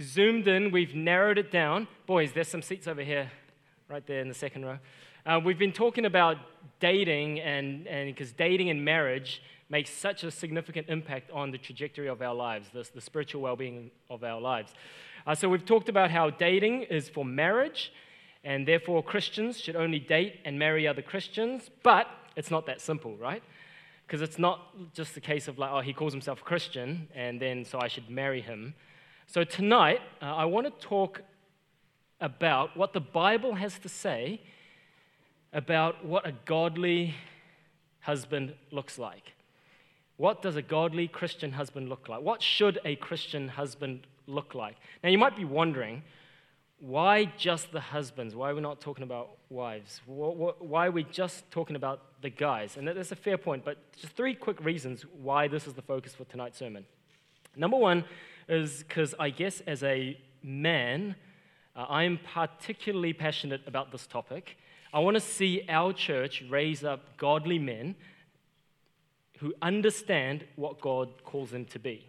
zoomed in, we've narrowed it down. Boys, there's some seats over here, right there in the second row. Uh, we've been talking about dating, and because dating and marriage makes such a significant impact on the trajectory of our lives, the, the spiritual well being of our lives. Uh, so, we've talked about how dating is for marriage, and therefore Christians should only date and marry other Christians, but it's not that simple, right? Because it's not just the case of like, oh, he calls himself a Christian, and then so I should marry him. So tonight, uh, I want to talk about what the Bible has to say about what a godly husband looks like. What does a godly Christian husband look like? What should a Christian husband look like? Now, you might be wondering, why just the husbands? Why are we not talking about wives? Why are we just talking about the guys? And that's a fair point, but just three quick reasons why this is the focus for tonight's sermon. Number one is because I guess as a man, uh, I'm particularly passionate about this topic. I want to see our church raise up godly men who understand what God calls them to be.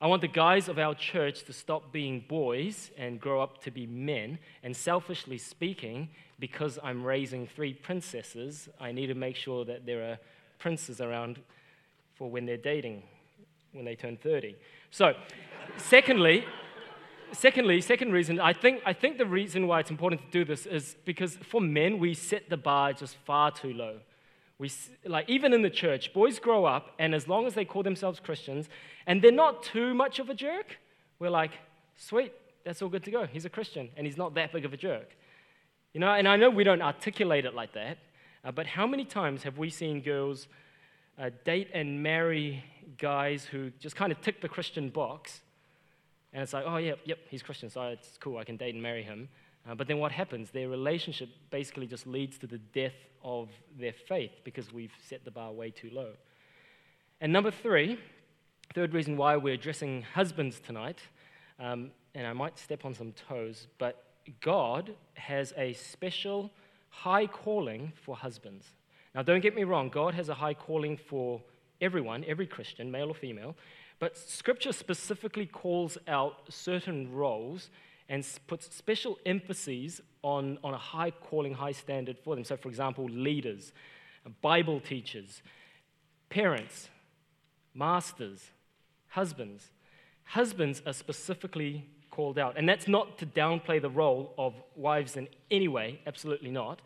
I want the guys of our church to stop being boys and grow up to be men. And selfishly speaking, because I'm raising three princesses, I need to make sure that there are princes around for when they're dating, when they turn 30. So, secondly, secondly, second reason, I think, I think the reason why it's important to do this is because for men, we set the bar just far too low. We, like, even in the church, boys grow up, and as long as they call themselves Christians, and they're not too much of a jerk, we're like, sweet, that's all good to go. He's a Christian, and he's not that big of a jerk. You know, and I know we don't articulate it like that, uh, but how many times have we seen girls uh, date and marry guys who just kind of tick the Christian box, and it's like, oh, yeah, yep, he's Christian, so it's cool, I can date and marry him. Uh, but then what happens? Their relationship basically just leads to the death of their faith because we've set the bar way too low. And number three, third reason why we're addressing husbands tonight, um, and I might step on some toes, but God has a special high calling for husbands. Now, don't get me wrong, God has a high calling for everyone, every Christian, male or female, but Scripture specifically calls out certain roles and puts special emphases on, on a high calling, high standard for them. So, for example, leaders, Bible teachers, parents, masters, husbands. Husbands are specifically called out. And that's not to downplay the role of wives in any way, absolutely not.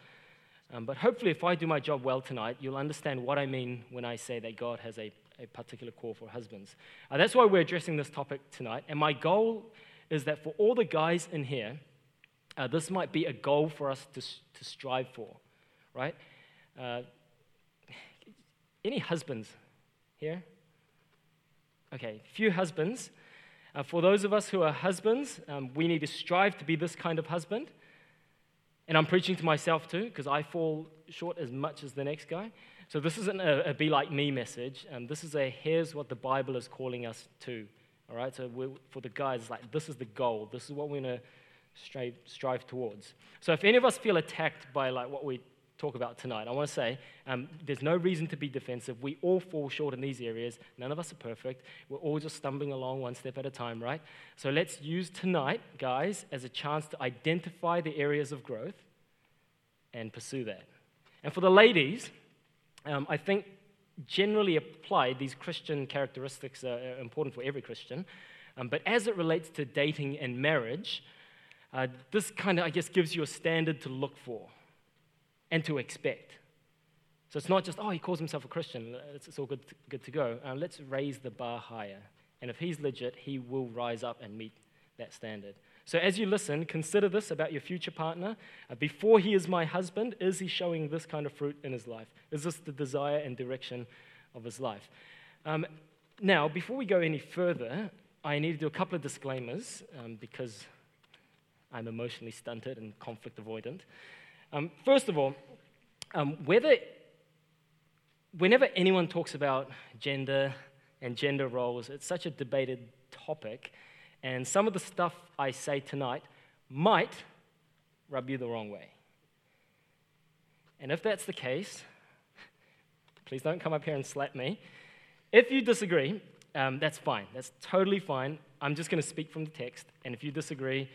Um, but hopefully, if I do my job well tonight, you'll understand what I mean when I say that God has a, a particular call for husbands. Uh, that's why we're addressing this topic tonight. And my goal is that for all the guys in here, uh, this might be a goal for us to, to strive for, right? Uh, any husbands here? Okay, few husbands. Uh, for those of us who are husbands, um, we need to strive to be this kind of husband. And I'm preaching to myself too, because I fall short as much as the next guy. So this isn't a, a be like me message. Um, this is a here's what the Bible is calling us to. All right, so for the guys, like this is the goal. This is what we're going to strive, strive towards. So if any of us feel attacked by like what we talk about tonight, I want to say um, there's no reason to be defensive. We all fall short in these areas. None of us are perfect. We're all just stumbling along one step at a time, right? So let's use tonight, guys, as a chance to identify the areas of growth and pursue that. And for the ladies, um, I think generally applied, these Christian characteristics are important for every Christian. Um, but as it relates to dating and marriage, uh, this kind of, I guess, gives you a standard to look for and to expect. So it's not just, oh, he calls himself a Christian, it's, it's all good to, good to go. Uh, let's raise the bar higher. And if he's legit, he will rise up and meet that standard. So, as you listen, consider this about your future partner. Uh, before he is my husband, is he showing this kind of fruit in his life? Is this the desire and direction of his life? Um, now, before we go any further, I need to do a couple of disclaimers um, because I'm emotionally stunted and conflict avoidant. Um, first of all, um, whether, whenever anyone talks about gender and gender roles, it's such a debated topic. And some of the stuff I say tonight might rub you the wrong way. And if that's the case, please don't come up here and slap me. If you disagree, um, that's fine. That's totally fine. I'm just going to speak from the text. And if you disagree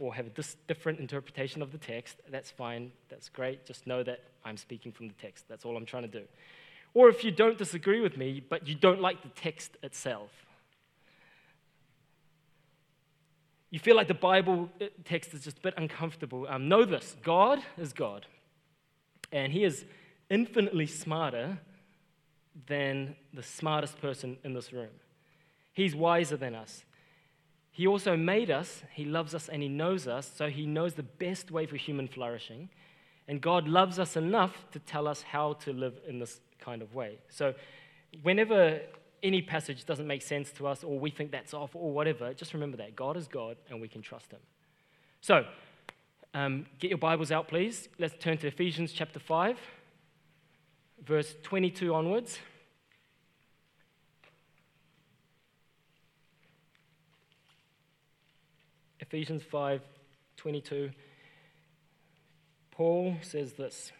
or have a dis- different interpretation of the text, that's fine. That's great. Just know that I'm speaking from the text. That's all I'm trying to do. Or if you don't disagree with me, but you don't like the text itself, you feel like the Bible uh, text is just a bit uncomfortable, um, know this God is God. And He is infinitely smarter than the smartest person in this room. He's wiser than us. He also made us, He loves us, and He knows us, so He knows the best way for human flourishing. And God loves us enough to tell us how to live in this kind of way. So, whenever any passage doesn't make sense to us or we think that's off or whatever, just remember that God is God and we can trust Him. So, um, get your Bibles out, please. Let's turn to Ephesians chapter 5, verse 22 onwards. Ephesians 5 22. Paul says this.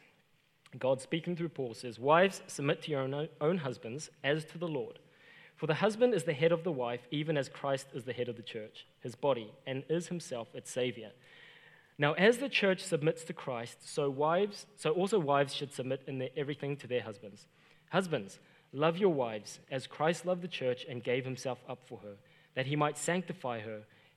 God speaking through Paul says, Wives, submit to your own, own husbands as to the Lord. For the husband is the head of the wife, even as Christ is the head of the church, his body, and is himself its Savior. Now, as the church submits to Christ, so wives, so also wives should submit in their, everything to their husbands. Husbands, love your wives as Christ loved the church and gave himself up for her, that he might sanctify her,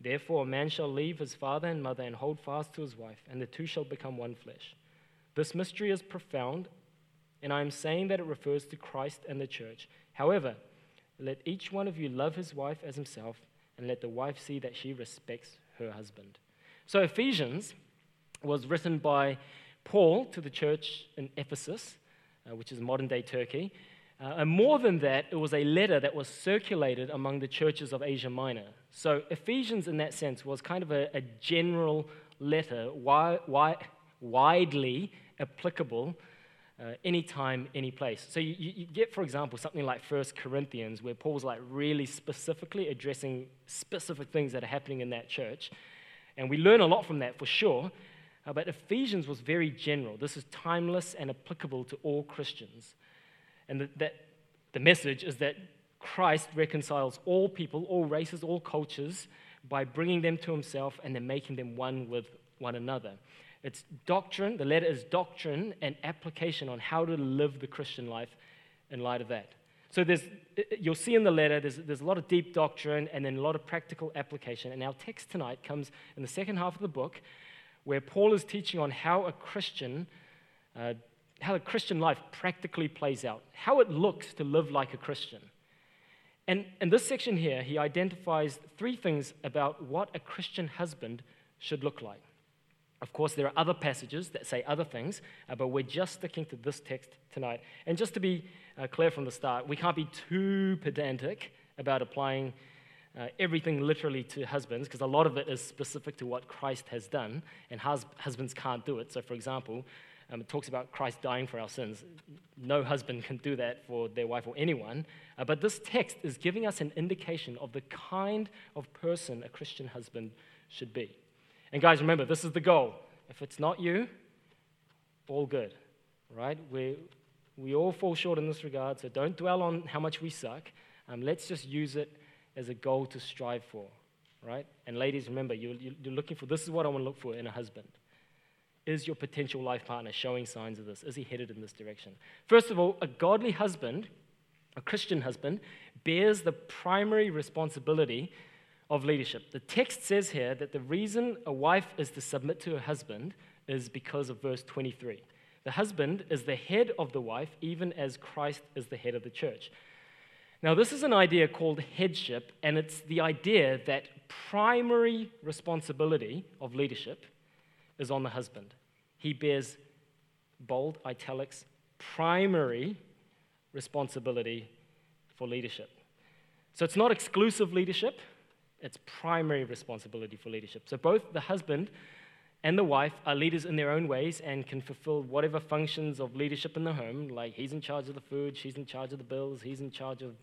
Therefore, a man shall leave his father and mother and hold fast to his wife, and the two shall become one flesh. This mystery is profound, and I am saying that it refers to Christ and the church. However, let each one of you love his wife as himself, and let the wife see that she respects her husband. So, Ephesians was written by Paul to the church in Ephesus, uh, which is modern day Turkey. Uh, and more than that, it was a letter that was circulated among the churches of Asia Minor. So, Ephesians, in that sense, was kind of a, a general letter, wi- wi- widely applicable uh, anytime, any place. So you, you, get, for example, something like First Corinthians, where Paul's like really specifically addressing specific things that are happening in that church. And we learn a lot from that for sure. Uh, but Ephesians was very general. This is timeless and applicable to all Christians. And the, that, the message is that Christ reconciles all people, all races, all cultures by bringing them to himself and then making them one with one another. It's doctrine, the letter is doctrine and application on how to live the Christian life in light of that. So there's, you'll see in the letter, there's, there's a lot of deep doctrine and then a lot of practical application. And our text tonight comes in the second half of the book, where Paul is teaching on how a Christian, uh, how a Christian life practically plays out, how it looks to live like a Christian. And in this section here, he identifies three things about what a Christian husband should look like. Of course, there are other passages that say other things, uh, but we're just sticking to this text tonight. And just to be uh, clear from the start, we can't be too pedantic about applying uh, everything literally to husbands, because a lot of it is specific to what Christ has done, and hus- husbands can't do it. So, for example, um, it talks about Christ dying for our sins. No husband can do that for their wife or anyone. Uh, but this text is giving us an indication of the kind of person a Christian husband should be. And guys, remember, this is the goal. If it's not you, all good, right? We, we all fall short in this regard, so don't dwell on how much we suck. Um, let's just use it as a goal to strive for, right? And ladies, remember, you're, you're looking for this is what I want to look for in a husband. Is your potential life partner showing signs of this? Is he headed in this direction? First of all, a godly husband, a Christian husband, bears the primary responsibility of leadership. The text says here that the reason a wife is to submit to her husband is because of verse 23. The husband is the head of the wife, even as Christ is the head of the church. Now, this is an idea called headship, and it's the idea that primary responsibility of leadership is on the husband. He bears bold italics, primary responsibility for leadership. So it's not exclusive leadership, It's primary responsibility for leadership. So both the husband and the wife are leaders in their own ways and can fulfill whatever functions of leadership in the home, like he's in charge of the food, she's in charge of the bills, he's in charge of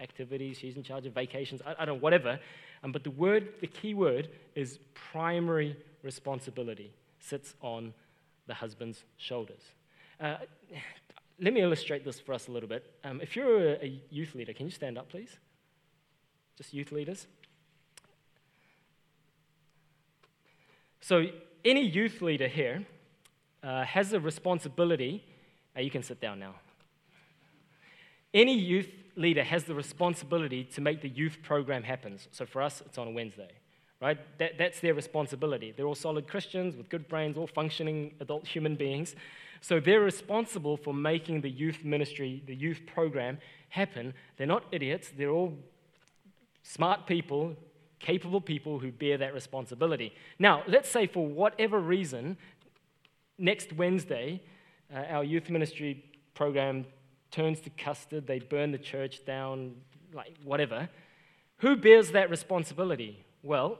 activities, she's in charge of vacations, I, I don't know, whatever. Um, but the word, the key word is primary responsibility sits on the husband's shoulders. Uh, let me illustrate this for us a little bit. Um, if you're a, a youth leader, can you stand up, please? Just youth leaders. So, any youth leader here uh, has a responsibility. Uh, you can sit down now. Any youth leader has the responsibility to make the youth program happen. So, for us, it's on a Wednesday right? That, that's their responsibility. They're all solid Christians with good brains, all functioning adult human beings. So they're responsible for making the youth ministry, the youth program happen. They're not idiots, they're all smart people, capable people who bear that responsibility. Now, let's say for whatever reason, next Wednesday, uh, our youth ministry program turns to custard, they burn the church down, like whatever. Who bears that responsibility? Well,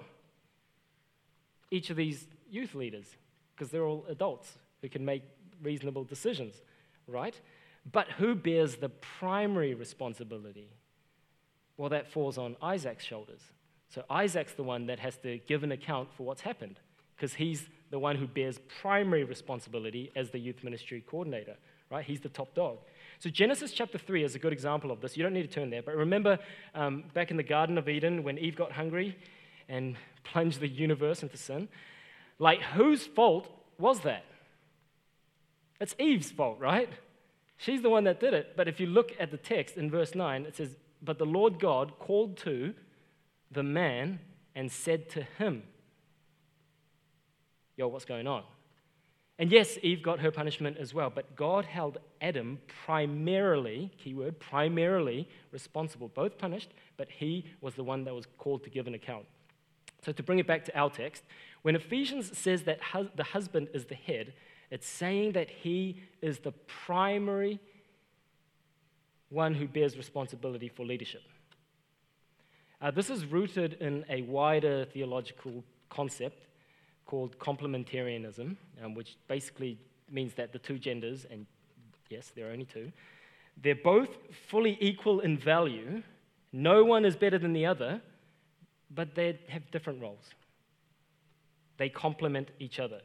each of these youth leaders, because they're all adults who can make reasonable decisions, right? But who bears the primary responsibility? Well, that falls on Isaac's shoulders. So Isaac's the one that has to give an account for what's happened, because he's the one who bears primary responsibility as the youth ministry coordinator, right? He's the top dog. So Genesis chapter 3 is a good example of this. You don't need to turn there, but remember um, back in the Garden of Eden when Eve got hungry and plunge the universe into sin. Like, whose fault was that? It's Eve's fault, right? She's the one that did it. But if you look at the text in verse 9, it says, But the Lord God called to the man and said to him, Yo, what's going on? And yes, Eve got her punishment as well, but God held Adam primarily, keyword, primarily responsible, both punished, but he was the one that was called to give an account. So, to bring it back to our text, when Ephesians says that the husband is the head, it's saying that he is the primary one who bears responsibility for leadership. Uh, this is rooted in a wider theological concept called complementarianism, um, which basically means that the two genders, and yes, there are only two, they're both fully equal in value. No one is better than the other, but they have different roles. They complement each other.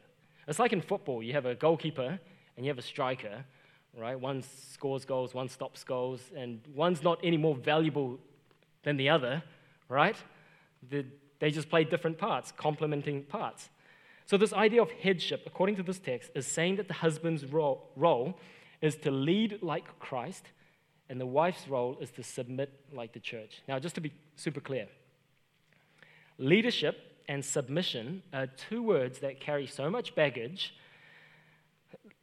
It's like in football you have a goalkeeper and you have a striker, right? One scores goals, one stops goals, and one's not any more valuable than the other, right? they just play different parts, complementing parts. So, this idea of headship, according to this text, is saying that the husband's role, role is to lead like Christ, and the wife's role is to submit like the church. Now, just to be super clear, Leadership and submission are two words that carry so much baggage.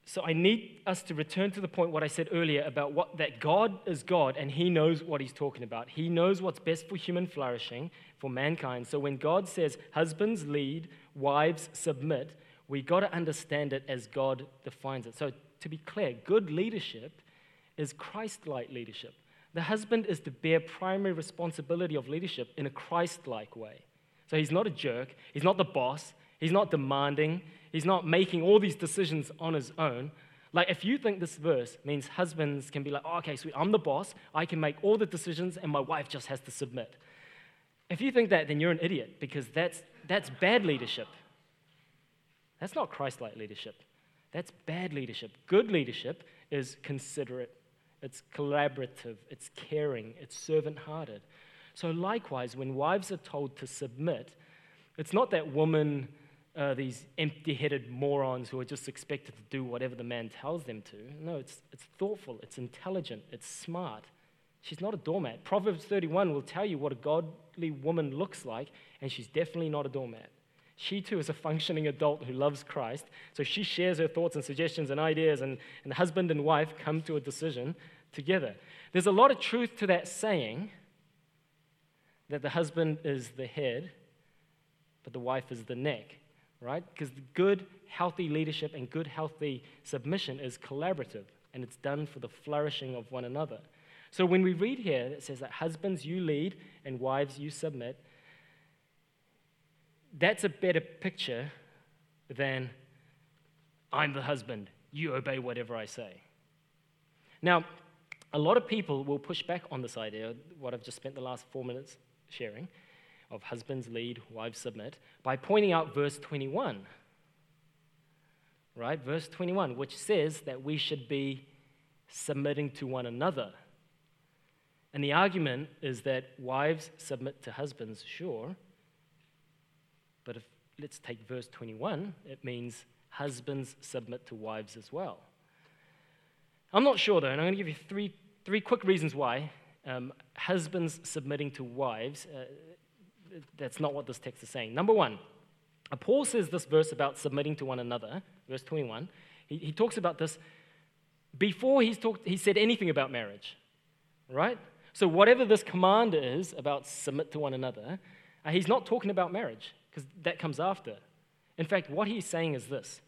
So I need us to return to the point what I said earlier about what that God is God and he knows what he's talking about. He knows what's best for human flourishing, for mankind. So when God says husbands lead, wives submit, we got to understand it as God defines it. So to be clear, good leadership is Christ-like leadership. The husband is to bear primary responsibility of leadership in a Christ-like way. So he's not a jerk. He's not the boss. He's not demanding. He's not making all these decisions on his own. Like, if you think this verse means husbands can be like, oh, okay, sweet, I'm the boss. I can make all the decisions, and my wife just has to submit. If you think that, then you're an idiot because that's, that's bad leadership. That's not Christ like leadership. That's bad leadership. Good leadership is considerate, it's collaborative, it's caring, it's servant hearted. So, likewise, when wives are told to submit, it's not that women are these empty headed morons who are just expected to do whatever the man tells them to. No, it's, it's thoughtful, it's intelligent, it's smart. She's not a doormat. Proverbs 31 will tell you what a godly woman looks like, and she's definitely not a doormat. She too is a functioning adult who loves Christ, so she shares her thoughts and suggestions and ideas, and, and husband and wife come to a decision together. There's a lot of truth to that saying, that the husband is the head, but the wife is the neck, right? Because good, healthy leadership and good, healthy submission is collaborative and it's done for the flourishing of one another. So when we read here, it says that husbands, you lead, and wives, you submit. that's a better picture than I'm the husband, you obey whatever I say. Now, a lot of people will push back on this idea, what I've just spent the last four minutes sharing, of husbands lead, wives submit, by pointing out verse 21. Right? Verse 21, which says that we should be submitting to one another. And the argument is that wives submit to husbands, sure. But if let's take verse 21, it means husbands submit to wives as well. I'm not sure though, and I'm going to give you three, three quick reasons why um, husbands submitting to wives, uh, that's not what this text is saying. Number one, uh, Paul says this verse about submitting to one another, verse 21. He, he talks about this before he's talked, he said anything about marriage, right? So, whatever this command is about submit to one another, uh, he's not talking about marriage because that comes after. In fact, what he's saying is this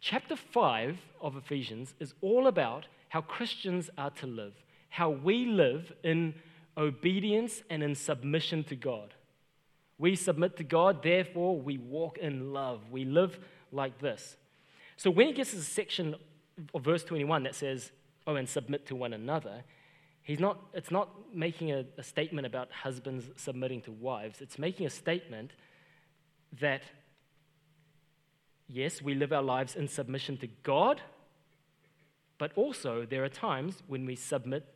Chapter 5 of Ephesians is all about how Christians are to live, how we live in obedience and in submission to God. We submit to God, therefore, we walk in love. We live like this. So when he gets to the section of verse 21 that says, Oh, and submit to one another, he's not, it's not making a, a statement about husbands submitting to wives. It's making a statement that yes, we live our lives in submission to God, but also there are times when we submit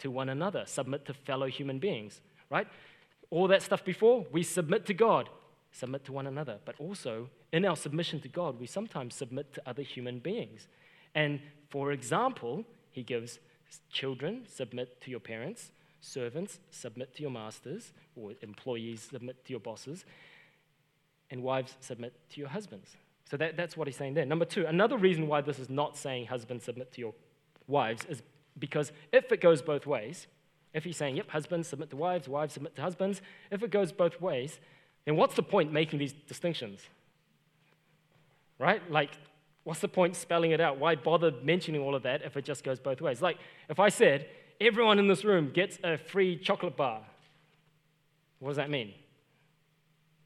to one another, submit to fellow human beings, right? All that stuff before, we submit to God, submit to one another. But also, in our submission to God, we sometimes submit to other human beings. And for example, he gives children, submit to your parents, servants, submit to your masters, or employees, submit to your bosses, and wives, submit to your husbands. So that, that's what he's saying there. Number two, another reason why this is not saying husbands submit to your wives is because if it goes both ways, if he's saying, yep, husbands submit to wives, wives submit to husbands, if it goes both ways, then what's the point making these distinctions? Right? Like, what's the point spelling it out? Why bother mentioning all of that if it just goes both ways? Like, if I said, everyone in this room gets a free chocolate bar, what does that mean?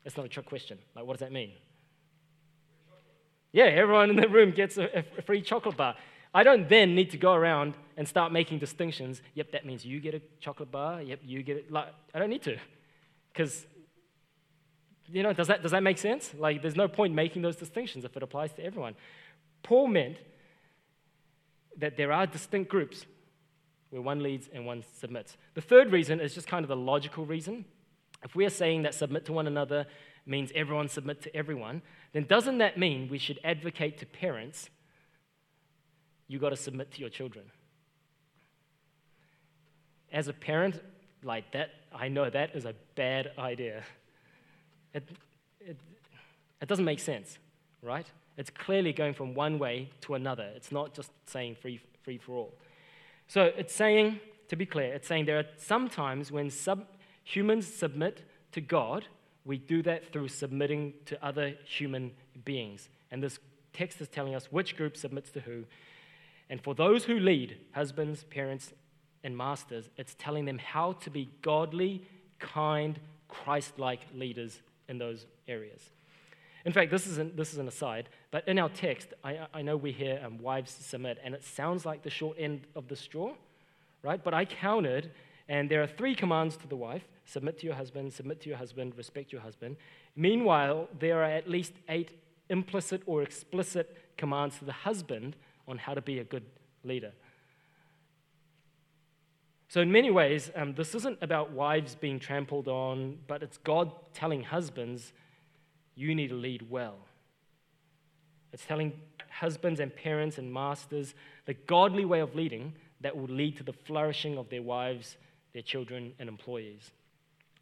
It's not a trick question. Like, what does that mean? Yeah, everyone in the room gets a, a free chocolate bar. I don't then need to go around and start making distinctions. Yep, that means you get a chocolate bar. Yep, you get it. Like, I don't need to. Because, you know, does that, does that make sense? Like, there's no point making those distinctions if it applies to everyone. Paul meant that there are distinct groups where one leads and one submits. The third reason is just kind of the logical reason. If we are saying that submit to one another means everyone submit to everyone, then doesn't that mean we should advocate to parents you got to submit to your children? As a parent, like that, I know that is a bad idea. It, it, it doesn't make sense, right? It's clearly going from one way to another. It's not just saying free, free for all. So it's saying, to be clear, it's saying there are some times when sub, humans submit to God we do that through submitting to other human beings. And this text is telling us which group submits to who. And for those who lead, husbands, parents, and masters, it's telling them how to be godly, kind, Christ like leaders in those areas. In fact, this is, an, this is an aside, but in our text, I, I know we hear um, wives submit, and it sounds like the short end of the straw, right? But I counted, and there are three commands to the wife submit to your husband, submit to your husband, respect your husband. Meanwhile, there are at least eight implicit or explicit commands to the husband on how to be a good leader. So, in many ways, um, this isn't about wives being trampled on, but it's God telling husbands, you need to lead well. It's telling husbands and parents and masters the godly way of leading that will lead to the flourishing of their wives, their children, and employees.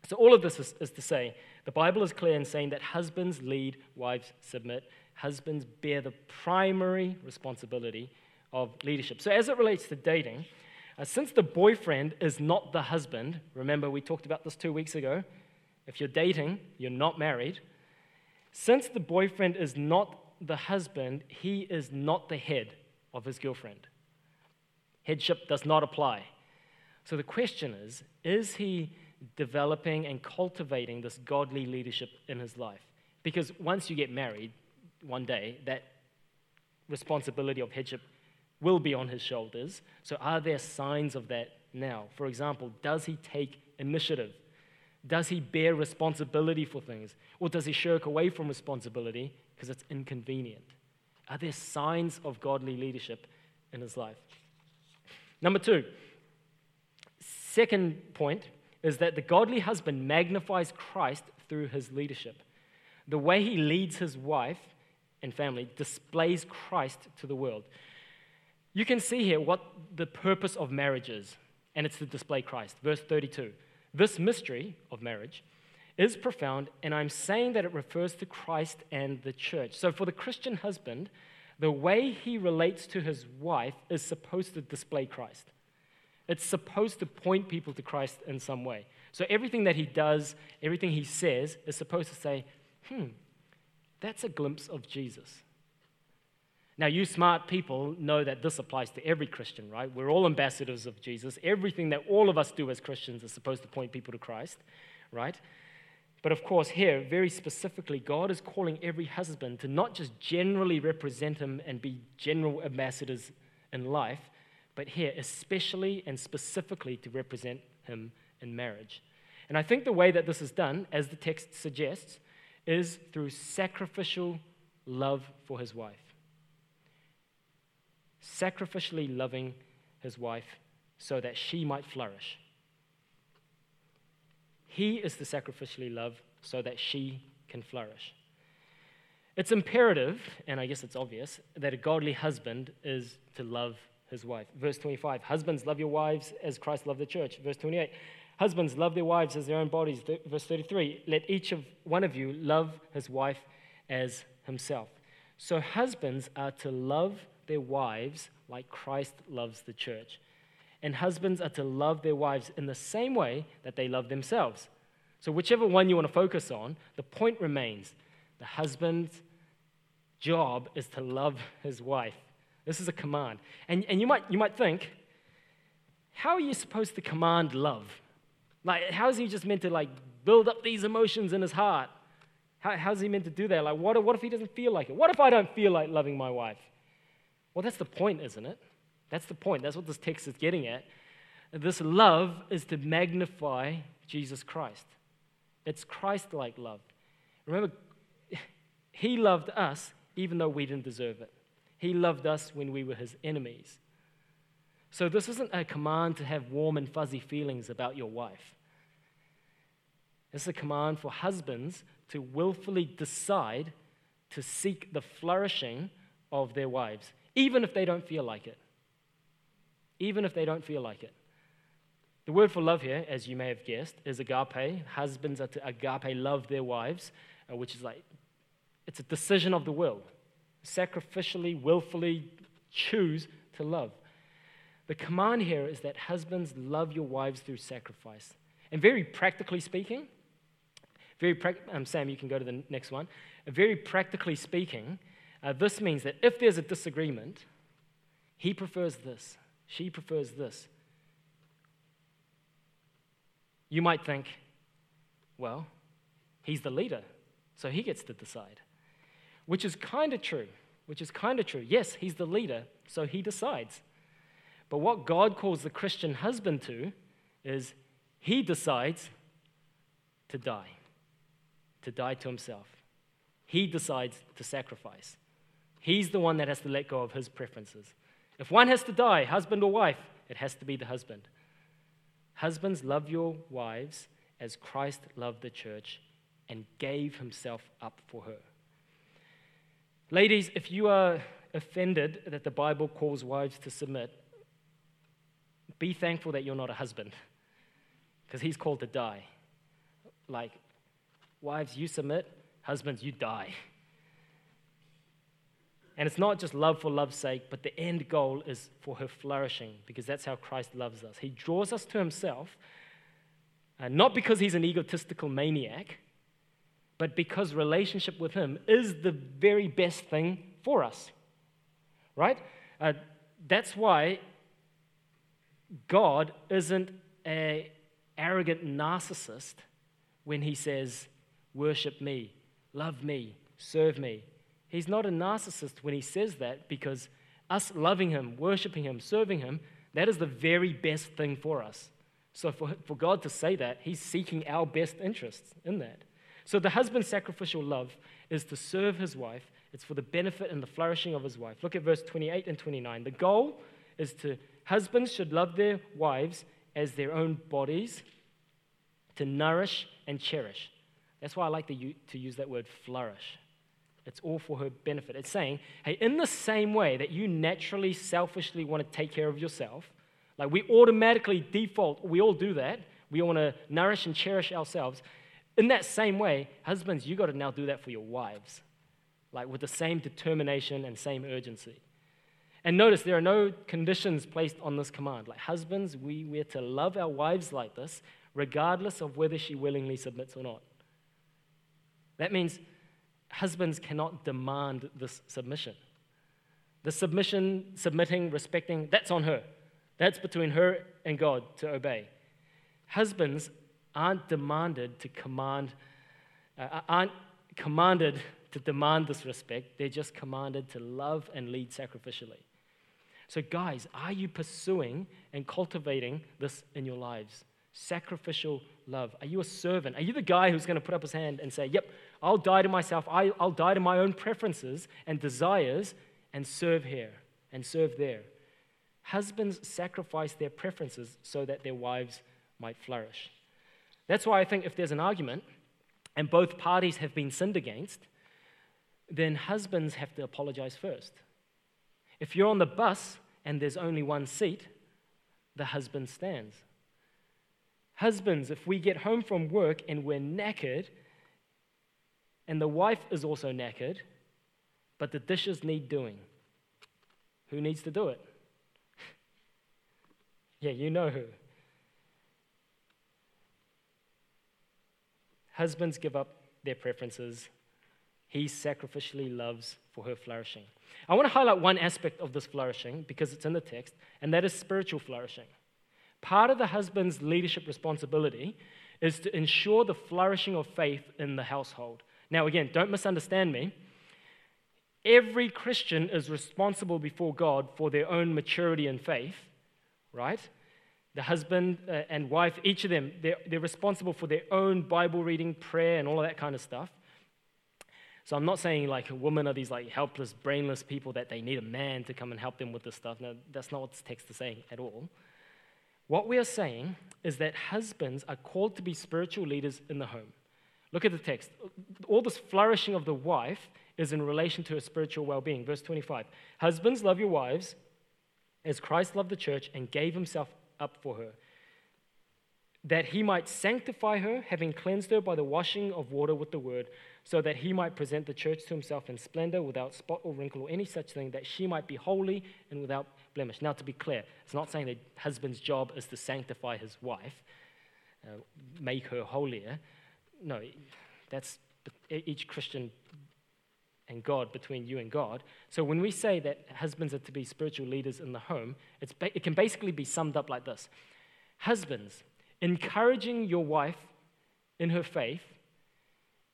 So, all of this is, is, to say, the Bible is clear in saying that husbands lead, wives submit. Husbands bear the primary responsibility of leadership. So, as it relates to dating, uh, since the boyfriend is not the husband, remember we talked about this two weeks ago. If you're dating, you're not married. Since the boyfriend is not the husband, he is not the head of his girlfriend. Headship does not apply. So the question is is he developing and cultivating this godly leadership in his life? Because once you get married, one day, that responsibility of headship will be on his shoulders. So, are there signs of that now? For example, does he take initiative? Does he bear responsibility for things? Or does he shirk away from responsibility because it's inconvenient? Are there signs of godly leadership in his life? Number two, second point is that the godly husband magnifies Christ through his leadership. The way he leads his wife and family displays Christ to the world. You can see here what the purpose of marriage is, and it's to display Christ. Verse 32 This mystery of marriage is profound, and I'm saying that it refers to Christ and the church. So, for the Christian husband, the way he relates to his wife is supposed to display Christ. It's supposed to point people to Christ in some way. So, everything that he does, everything he says, is supposed to say, hmm, that's a glimpse of Jesus. Now, you smart people know that this applies to every Christian, right? We're all ambassadors of Jesus. Everything that all of us do as Christians is supposed to point people to Christ, right? But of course, here, very specifically, God is calling every husband to not just generally represent him and be general ambassadors in life, but here, especially and specifically to represent him in marriage. And I think the way that this is done, as the text suggests, is through sacrificial love for his wife. Sacrificially loving his wife so that she might flourish. He is the sacrificially love so that she can flourish. It's imperative, and I guess it's obvious, that a godly husband is to love his wife. Verse 25 Husbands, love your wives as Christ loved the church. Verse 28 Husbands, love their wives as their own bodies. Verse 33 Let each of one of you love his wife as himself. So, husbands are to love their wives like Christ loves the church. And husbands are to love their wives in the same way that they love themselves. So, whichever one you want to focus on, the point remains the husband's job is to love his wife. This is a command. And, and you, might, you might think, how are you supposed to command love? Like, how is he just meant to like build up these emotions in his heart? How, how's he meant to do that? Like, what, what if he doesn't feel like it? What if I don't feel like loving my wife? Well, that's the point, isn't it? That's the point. That's what this text is getting at. This love is to magnify Jesus Christ. It's Christ like love. Remember, he loved us even though we didn't deserve it. He loved us when we were his enemies. So, this isn't a command to have warm and fuzzy feelings about your wife. It's a command for husbands to willfully decide to seek the flourishing of their wives, even if they don't feel like it. Even if they don't feel like it. The word for love here, as you may have guessed, is agape. Husbands are to agape love their wives, uh, which is like, it's a decision of the will. Sacrificially, willfully choose to love. The command here is that husbands love your wives through sacrifice. And very practically speaking, very pra- um, Sam, you can go to the next one. Very practically speaking, uh, this means that if there's a disagreement, he prefers this, she prefers this. You might think, well, he's the leader, so he gets to decide. Which is kind of true. Which is kind of true. Yes, he's the leader, so he decides. But what God calls the Christian husband to is he decides to die, to die to himself. He decides to sacrifice. He's the one that has to let go of his preferences. If one has to die, husband or wife, it has to be the husband. Husbands, love your wives as Christ loved the church and gave himself up for her. Ladies, if you are offended that the Bible calls wives to submit, be thankful that you're not a husband because he's called to die. Like, wives, you submit, husbands, you die. And it's not just love for love's sake, but the end goal is for her flourishing because that's how Christ loves us. He draws us to himself, uh, not because he's an egotistical maniac, but because relationship with him is the very best thing for us. Right? Uh, that's why God isn't an arrogant narcissist when he says, Worship me, love me, serve me. He's not a narcissist when he says that because us loving him, worshiping him, serving him, that is the very best thing for us. So for, for God to say that, he's seeking our best interests in that. So the husband's sacrificial love is to serve his wife. It's for the benefit and the flourishing of his wife. Look at verse 28 and 29. The goal is to husbands should love their wives as their own bodies, to nourish and cherish. That's why I like to, use that word flourish. It's all for her benefit. It's saying, hey, in the same way that you naturally, selfishly want to take care of yourself, like we automatically default, we all do that. We all want to nourish and cherish ourselves. In that same way, husbands, you got to now do that for your wives, like with the same determination and same urgency. And notice there are no conditions placed on this command. Like husbands, we we're to love our wives like this, regardless of whether she willingly submits or not. That means husbands cannot demand this submission. The submission, submitting, respecting, that's on her. That's between her and God to obey. Husbands aren't demanded to command, uh, aren't commanded to demand this respect. They're just commanded to love and lead sacrificially. So, guys, are you pursuing and cultivating this in your lives? Sacrificial love. Are you a servant? Are you the guy who's going to put up his hand and say, Yep, I'll die to myself, I'll die to my own preferences and desires and serve here and serve there? Husbands sacrifice their preferences so that their wives might flourish. That's why I think if there's an argument and both parties have been sinned against, then husbands have to apologize first. If you're on the bus and there's only one seat, the husband stands. Husbands, if we get home from work and we're knackered, and the wife is also knackered, but the dishes need doing, who needs to do it? yeah, you know who. Husbands give up their preferences. He sacrificially loves for her flourishing. I want to highlight one aspect of this flourishing because it's in the text, and that is spiritual flourishing. Part of the husband's leadership responsibility is to ensure the flourishing of faith in the household. Now, again, don't misunderstand me. Every Christian is responsible before God for their own maturity in faith, right? The husband uh, and wife, each of them, they're, they're responsible for their own Bible reading, prayer, and all of that kind of stuff. So I'm not saying like women are these like helpless, brainless people that they need a man to come and help them with this stuff. No, that's not what this text is saying at all. What we are saying is that husbands are called to be spiritual leaders in the home. Look at the text. All this flourishing of the wife is in relation to her spiritual well being. Verse 25 Husbands, love your wives as Christ loved the church and gave himself up for her, that he might sanctify her, having cleansed her by the washing of water with the word so that he might present the church to himself in splendor, without spot or wrinkle or any such thing, that she might be holy and without blemish. Now, to be clear, it's not saying that husband's job is to sanctify his wife, uh, make her holier. No, that's each Christian and God, between you and God. So when we say that husbands are to be spiritual leaders in the home, it can basically be summed up like this Husbands, encouraging your wife in her faith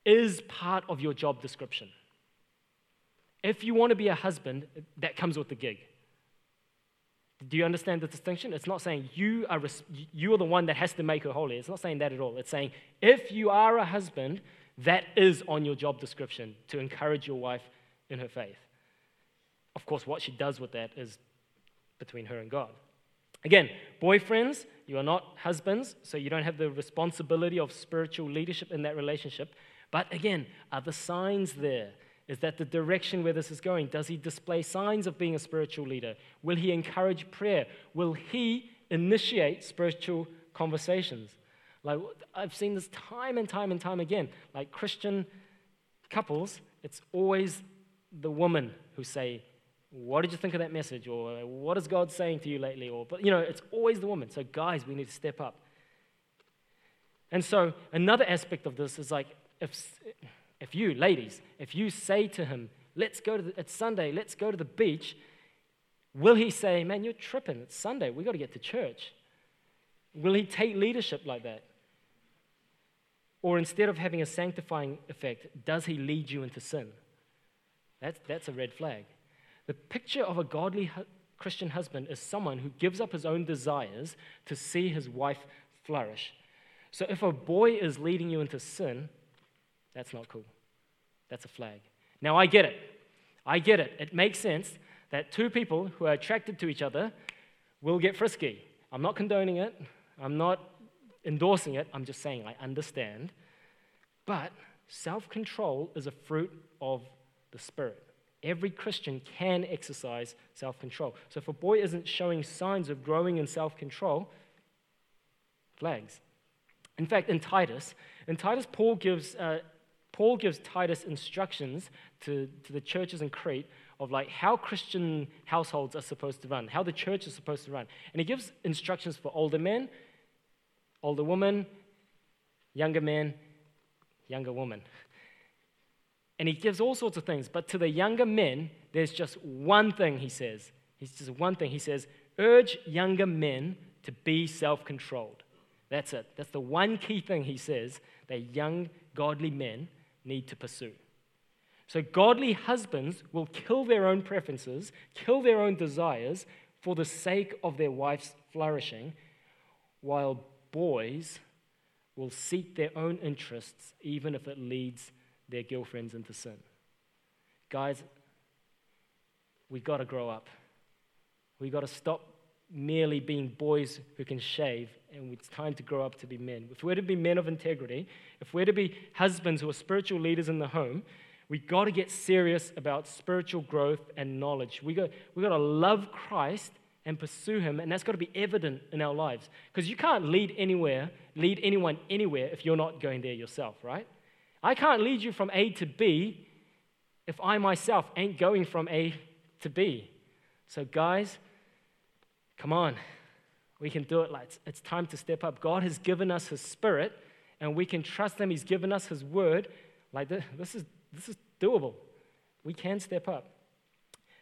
is part of your job description. If you want to be a husband, that comes with the gig. Do you understand the distinction? It's not saying you are, you are the one that has to make her holy. It's not saying that at all. It's saying if you are a husband, that is on your job description to encourage your wife in her faith. Of course, what she does with that is between her and God. Again, boyfriends, you are not husbands, so you don't have the responsibility of spiritual leadership in that relationship. But again, are the signs there? Is that the direction where this is going? Does he display signs of being a spiritual leader? Will he encourage prayer? Will he initiate spiritual conversations? Like, I've seen this time and time and time again. Like Christian couples, it's always the woman who say, what did you think of that message? Or what is God saying to you lately? Or, but you know, it's always the woman. So, guys, we need to step up. And so, another aspect of this is like if, if you, ladies, if you say to him, let's go to the, it's Sunday, let's go to the beach, will he say, man, you're tripping, it's Sunday, we've got to get to church? Will he take leadership like that? Or instead of having a sanctifying effect, does he lead you into sin? That's, that's a red flag. The picture of a godly hu- Christian husband is someone who gives up his own desires to see his wife flourish. So if a boy is leading you into sin, that's not cool. That's a flag. Now, I get it. I get it. It makes sense that two people who are attracted to each other will get frisky. I'm not condoning it, I'm not endorsing it, I'm just saying I understand. But self control is a fruit of the Spirit. Every Christian can exercise self control. So if a boy isn't showing signs of growing in self control, flags. In fact, in Titus, in Titus, Paul gives, uh, Paul gives Titus instructions to, to the churches in Crete of like how Christian households are supposed to run, how the church is supposed to run. And he gives instructions for older men, older women, younger men, younger women. And he gives all sorts of things. But to the younger men, there's just one thing he says. He's just one thing. He says, urge younger men to be self controlled. That's it. That's the one key thing he says that young, godly men need to pursue. So, godly husbands will kill their own preferences, kill their own desires for the sake of their wife's flourishing, while boys will seek their own interests even if it leads their girlfriends into sin. Guys, we got to grow up. We got to stop merely being boys who can shave, and it's time to grow up to be men. If we're to be men of integrity, if we're to be husbands who are spiritual leaders in the home, we got to get serious about spiritual growth and knowledge. We got, we got to love Christ and pursue him, and that's got to be evident in our lives. Because you can't lead anywhere, lead anyone anywhere if you're not going there yourself, right? I can't lead you from A to B if I myself ain't going from A to B. So, guys, come on. We can do it. Like it's, time to step up. God has given us His Spirit, and we can trust Him. He's given us His Word. Like this is this is doable. We can step up.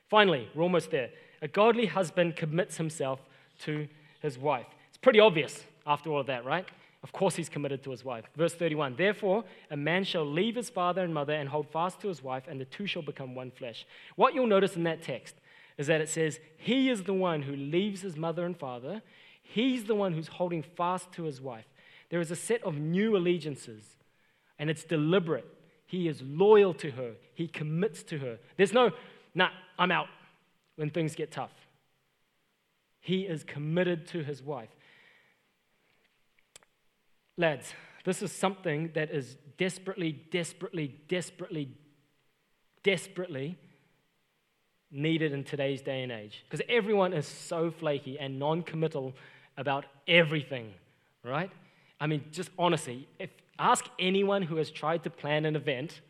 Finally, we're almost there. A godly husband commits himself to his wife. It's pretty obvious after all of that, right? Of course, he's committed to his wife. Verse 31 Therefore, a man shall leave his father and mother and hold fast to his wife, and the two shall become one flesh. What you'll notice in that text is that it says, He is the one who leaves his mother and father, he's the one who's holding fast to his wife. There is a set of new allegiances, and it's deliberate. He is loyal to her, he commits to her. There's no, nah, I'm out when things get tough. He is committed to his wife. Lads, this is something that is desperately, desperately, desperately, desperately needed in today's day and age. Because everyone is so flaky and non committal about everything, right? I mean, just honestly, if ask anyone who has tried to plan an event,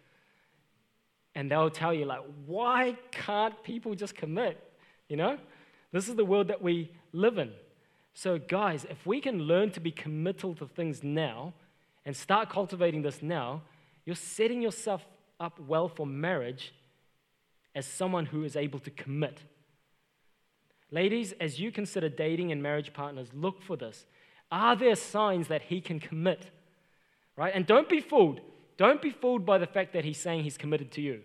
and they'll tell you, like, why can't people just commit? You know? This is the world that we live in. So, guys, if we can learn to be committal to things now and start cultivating this now, you're setting yourself up well for marriage as someone who is able to commit. Ladies, as you consider dating and marriage partners, look for this. Are there signs that he can commit? Right? And don't be fooled. Don't be fooled by the fact that he's saying he's committed to you.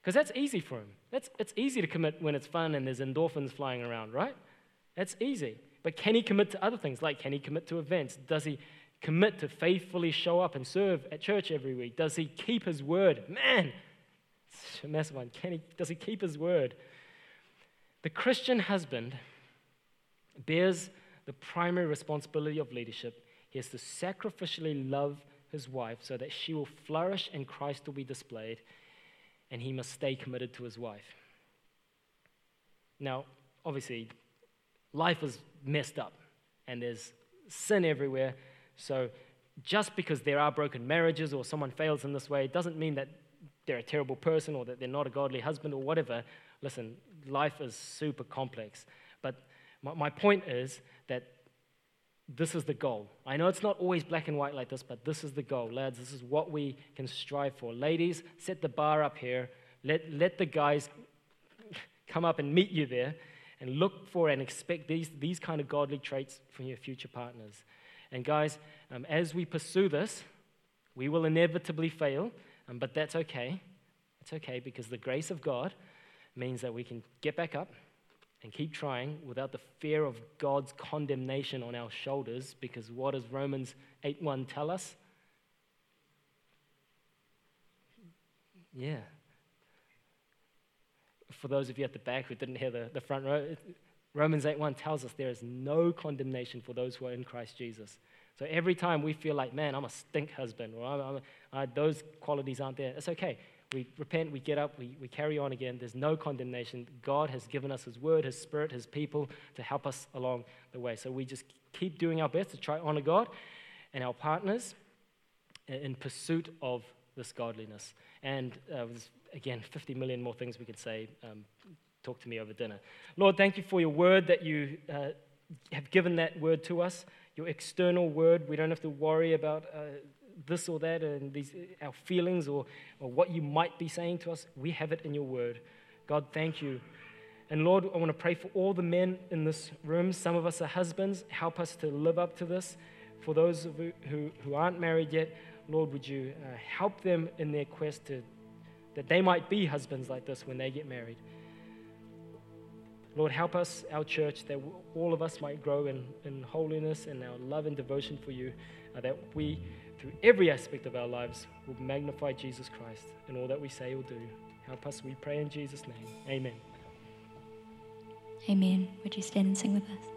Because that's easy for him. That's, it's easy to commit when it's fun and there's endorphins flying around, right? That's easy. But can he commit to other things? Like, can he commit to events? Does he commit to faithfully show up and serve at church every week? Does he keep his word? Man, it's a massive one. Can he, does he keep his word? The Christian husband bears the primary responsibility of leadership. He has to sacrificially love his wife so that she will flourish and Christ will be displayed, and he must stay committed to his wife. Now, obviously, life is messed up and there's sin everywhere. So, just because there are broken marriages or someone fails in this way doesn't mean that they're a terrible person or that they're not a godly husband or whatever. Listen, life is super complex. But my, my point is that this is the goal. I know it's not always black and white like this, but this is the goal. Lads, this is what we can strive for. Ladies, set the bar up here. Let, let the guys come up and meet you there and look for and expect these, these kind of godly traits from your future partners. And guys, um, as we pursue this, we will inevitably fail, um, but that's okay. It's okay because the grace of God means that we can get back up and keep trying without the fear of God's condemnation on our shoulders because what does Romans 8:1 tell us? Yeah. For those of you at the back who didn't hear the, the front row, Romans 8:1 tells us there is no condemnation for those who are in Christ Jesus. So every time we feel like, man, I'm a stink husband, or I'm, I'm, I, those qualities aren't there, it's okay. We repent, we get up, we, we carry on again. There's no condemnation. God has given us His word, His spirit, His people to help us along the way. So we just keep doing our best to try to honor God and our partners in pursuit of this godliness. And uh, again, 50 million more things we could say. Um, talk to me over dinner. Lord, thank you for your word that you uh, have given that word to us, your external word. We don't have to worry about uh, this or that and these, our feelings or, or what you might be saying to us. We have it in your word. God, thank you. And Lord, I want to pray for all the men in this room. Some of us are husbands. Help us to live up to this. For those who, who aren't married yet, Lord, would you uh, help them in their quest to, that they might be husbands like this when they get married. Lord, help us, our church, that all of us might grow in, in holiness and our love and devotion for you, uh, that we, through every aspect of our lives, will magnify Jesus Christ in all that we say or do. Help us, we pray in Jesus' name. Amen. Amen. Would you stand and sing with us?